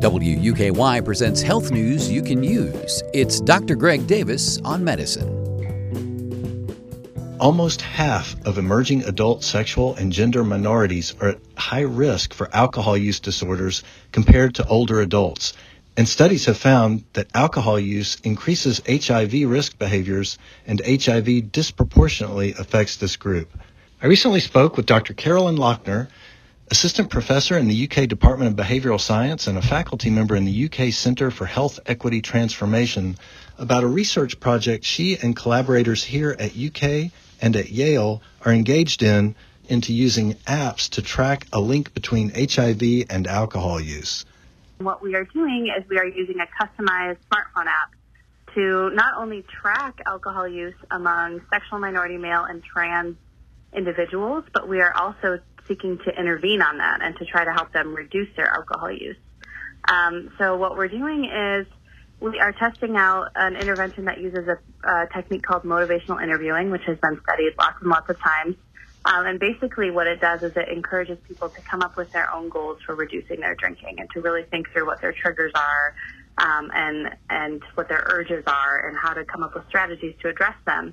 WUKY presents health news you can use. It's Dr. Greg Davis on medicine. Almost half of emerging adult sexual and gender minorities are at high risk for alcohol use disorders compared to older adults. And studies have found that alcohol use increases HIV risk behaviors, and HIV disproportionately affects this group. I recently spoke with Dr. Carolyn Lauckner, assistant professor in the UK Department of Behavioral Science and a faculty member in the UK Centre for Health Equity Transformation, about a research project she and collaborators here at UK and at Yale are engaged in into using apps to track a link between HIV and alcohol use. What we are doing is we are using a customized smartphone app to not only track alcohol use among sexual minority male and trans individuals, but we are also seeking to intervene on that and to try to help them reduce their alcohol use. Um, so what we're doing is we are testing out an intervention that uses a, a, technique called motivational interviewing, which has been studied lots and lots of times. Um, and basically, what it does is it encourages people to come up with their own goals for reducing their drinking and to really think through what their triggers are um, and and what their urges are and how to come up with strategies to address them.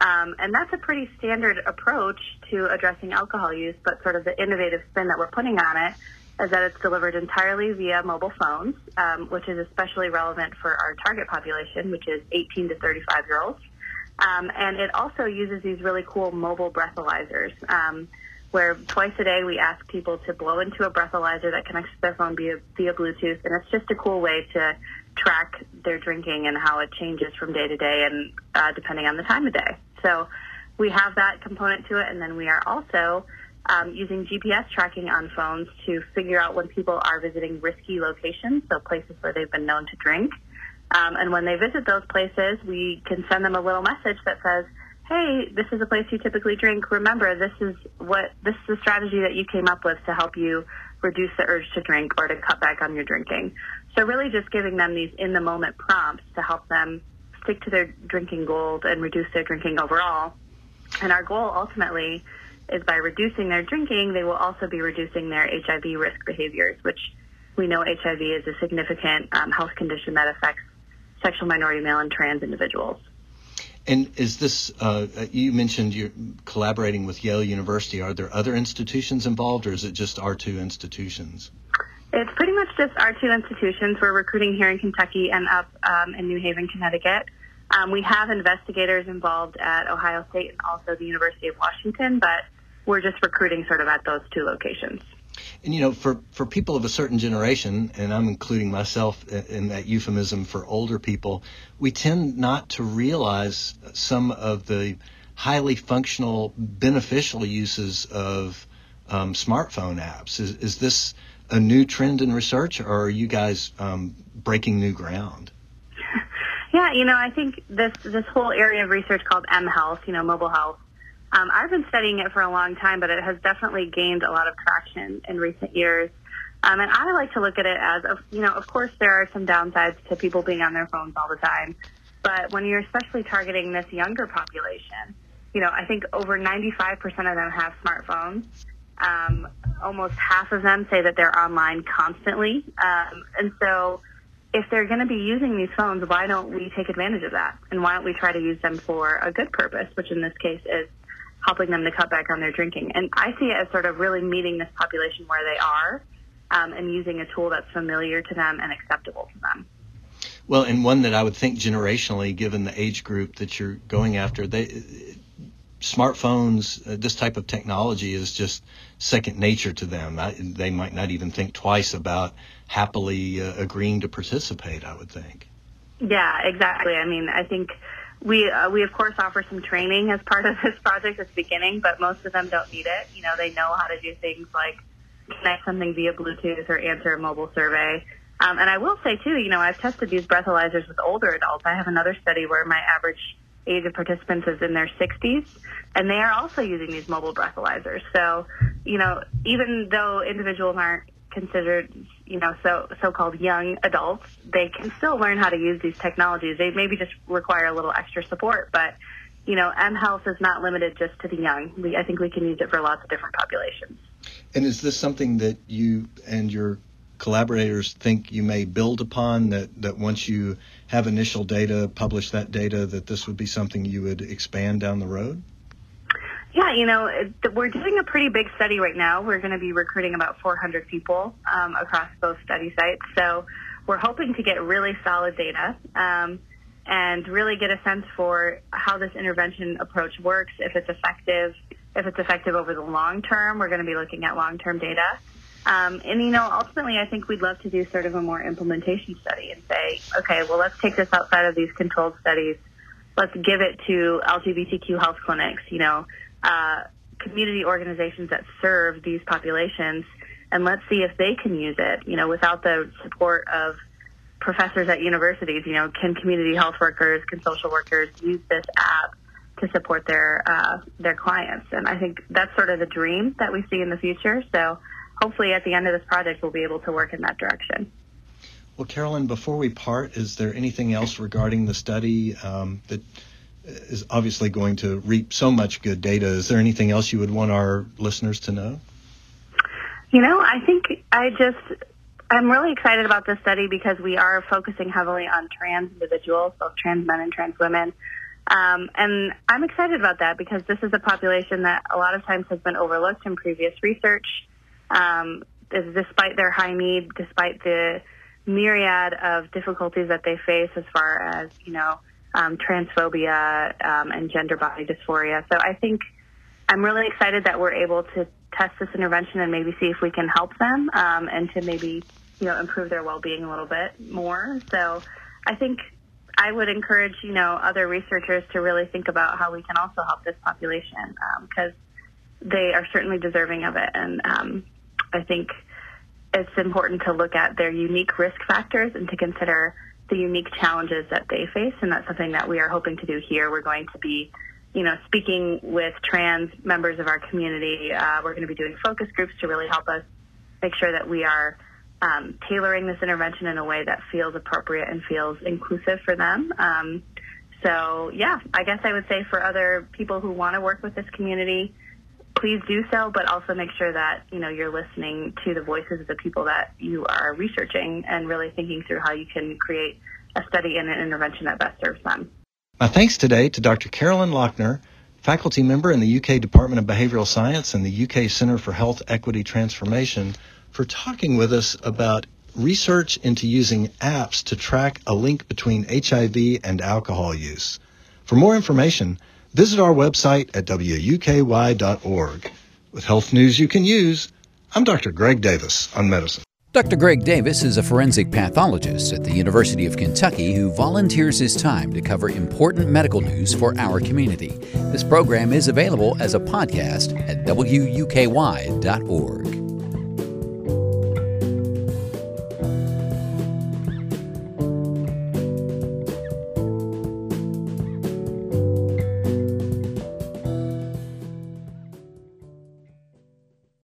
Um, and that's a pretty standard approach to addressing alcohol use, but sort of the innovative spin that we're putting on it is that it's delivered entirely via mobile phones, um, which is especially relevant for our target population, which is 18 to 35 year olds. Um, and it also uses these really cool mobile breathalyzers, um, where twice a day we ask people to blow into a breathalyzer that connects to their phone via, via Bluetooth. And it's just a cool way to track their drinking and how it changes from day to day and uh, depending on the time of day. So we have that component to it, and then we are also um, using GPS tracking on phones to figure out when people are visiting risky locations, so places where they've been known to drink. Um, and when they visit those places, we can send them a little message that says, "Hey, this is a place you typically drink. Remember, this is what this is the strategy that you came up with to help you reduce the urge to drink or to cut back on your drinking." So really, just giving them these in the moment prompts to help them stick to their drinking goals and reduce their drinking overall. And our goal ultimately is by reducing their drinking, they will also be reducing their HIV risk behaviors, which we know HIV is a significant um, health condition that affects sexual minority male and trans individuals. And is this, uh, you mentioned you're collaborating with Yale University. Are there other institutions involved, or is it just our two institutions? It's pretty much just our two institutions. We're recruiting here in Kentucky and up um, in New Haven, Connecticut. Um, we have investigators involved at Ohio State and also the University of Washington, but we're just recruiting sort of at those two locations. And you know, for for people of a certain generation, and I'm including myself in that euphemism for older people, we tend not to realize some of the highly functional, beneficial uses of um, smartphone apps. Is, is this a new trend in research, or are you guys um, breaking new ground? Yeah, you know, I think this this whole area of research called M Health, you know, mobile health. Um, I've been studying it for a long time, but it has definitely gained a lot of traction in recent years. Um, and I like to look at it as, you know, of course there are some downsides to people being on their phones all the time, but when you're especially targeting this younger population, you know, I think over 95% of them have smartphones. Um, almost half of them say that they're online constantly. Um, and so if they're going to be using these phones, why don't we take advantage of that? And why don't we try to use them for a good purpose, which in this case is helping them to cut back on their drinking. And I see it as sort of really meeting this population where they are um, and using a tool that's familiar to them and acceptable to them. Well, and one that I would think generationally, given the age group that you're going after, they smartphones, uh, this type of technology is just second nature to them. I, they might not even think twice about happily uh, agreeing to participate. I would think. Yeah, exactly. I mean, I think we uh, we of course offer some training as part of this project at the beginning, but most of them don't need it. You know, they know how to do things like connect something via Bluetooth or answer a mobile survey. Um, and I will say too, you know, I've tested these breathalyzers with older adults. I have another study where my average age of participants is in their 60s, and they are also using these mobile breathalyzers. So, you know, even though individuals aren't considered, you know, so so-called young adults, they can still learn how to use these technologies. They maybe just require a little extra support, but you know, M Health is not limited just to the young. We, I think we can use it for lots of different populations. And is this something that you and your collaborators think you may build upon that, that once you have initial data, publish that data, that this would be something you would expand down the road? Yeah, you know, we're doing a pretty big study right now. We're going to be recruiting about 400 people um, across both study sites. So we're hoping to get really solid data um, and really get a sense for how this intervention approach works, if it's effective, if it's effective over the long term. We're going to be looking at long term data. Um, and, you know, ultimately, I think we'd love to do sort of a more implementation study and say, okay, well, let's take this outside of these controlled studies. Let's give it to LGBTQ health clinics, you know, uh, community organizations that serve these populations, and let's see if they can use it. You know, without the support of professors at universities, you know, can community health workers, can social workers use this app to support their uh, their clients? And I think that's sort of the dream that we see in the future. So hopefully, at the end of this project, we'll be able to work in that direction. Well, Carolyn, before we part, is there anything else regarding the study um, that is obviously going to reap so much good data. Is there anything else you would want our listeners to know? You know, I think I just I'm really excited about this study because we are focusing heavily on trans individuals, both trans men and trans women. Um, and I'm excited about that because this is a population that a lot of times has been overlooked in previous research. Um, despite their high need, despite the myriad of difficulties that they face as far as, you know, um, transphobia um, and gender body dysphoria. So I think I'm really excited that we're able to test this intervention and maybe see if we can help them um, and to maybe you know improve their well-being a little bit more. So I think I would encourage you know other researchers to really think about how we can also help this population because um, they are certainly deserving of it, and um, I think it's important to look at their unique risk factors and to consider the unique challenges that they face, and that's something that we are hoping to do here. We're going to be, you know, speaking with trans members of our community. Uh, we're going to be doing focus groups to really help us make sure that we are um, tailoring this intervention in a way that feels appropriate and feels inclusive for them. Um, so, yeah, I guess I would say for other people who want to work with this community, please do so, but also make sure that you know you're listening to the voices of the people that you are researching and really thinking through how you can create a study and an intervention that best serves them. My thanks today to Dr. Carolyn Lauckner, faculty member in the UK Department of Behavioral Science and the UK Center for Health Equity Transformation, for talking with us about research into using apps to track a link between HIV and alcohol use. For more information, Visit our website at wuky.org. With health news you can use, I'm Dr. Greg Davis on medicine. Dr. Greg Davis is a forensic pathologist at the University of Kentucky who volunteers his time to cover important medical news for our community. This program is available as a podcast at wuky.org.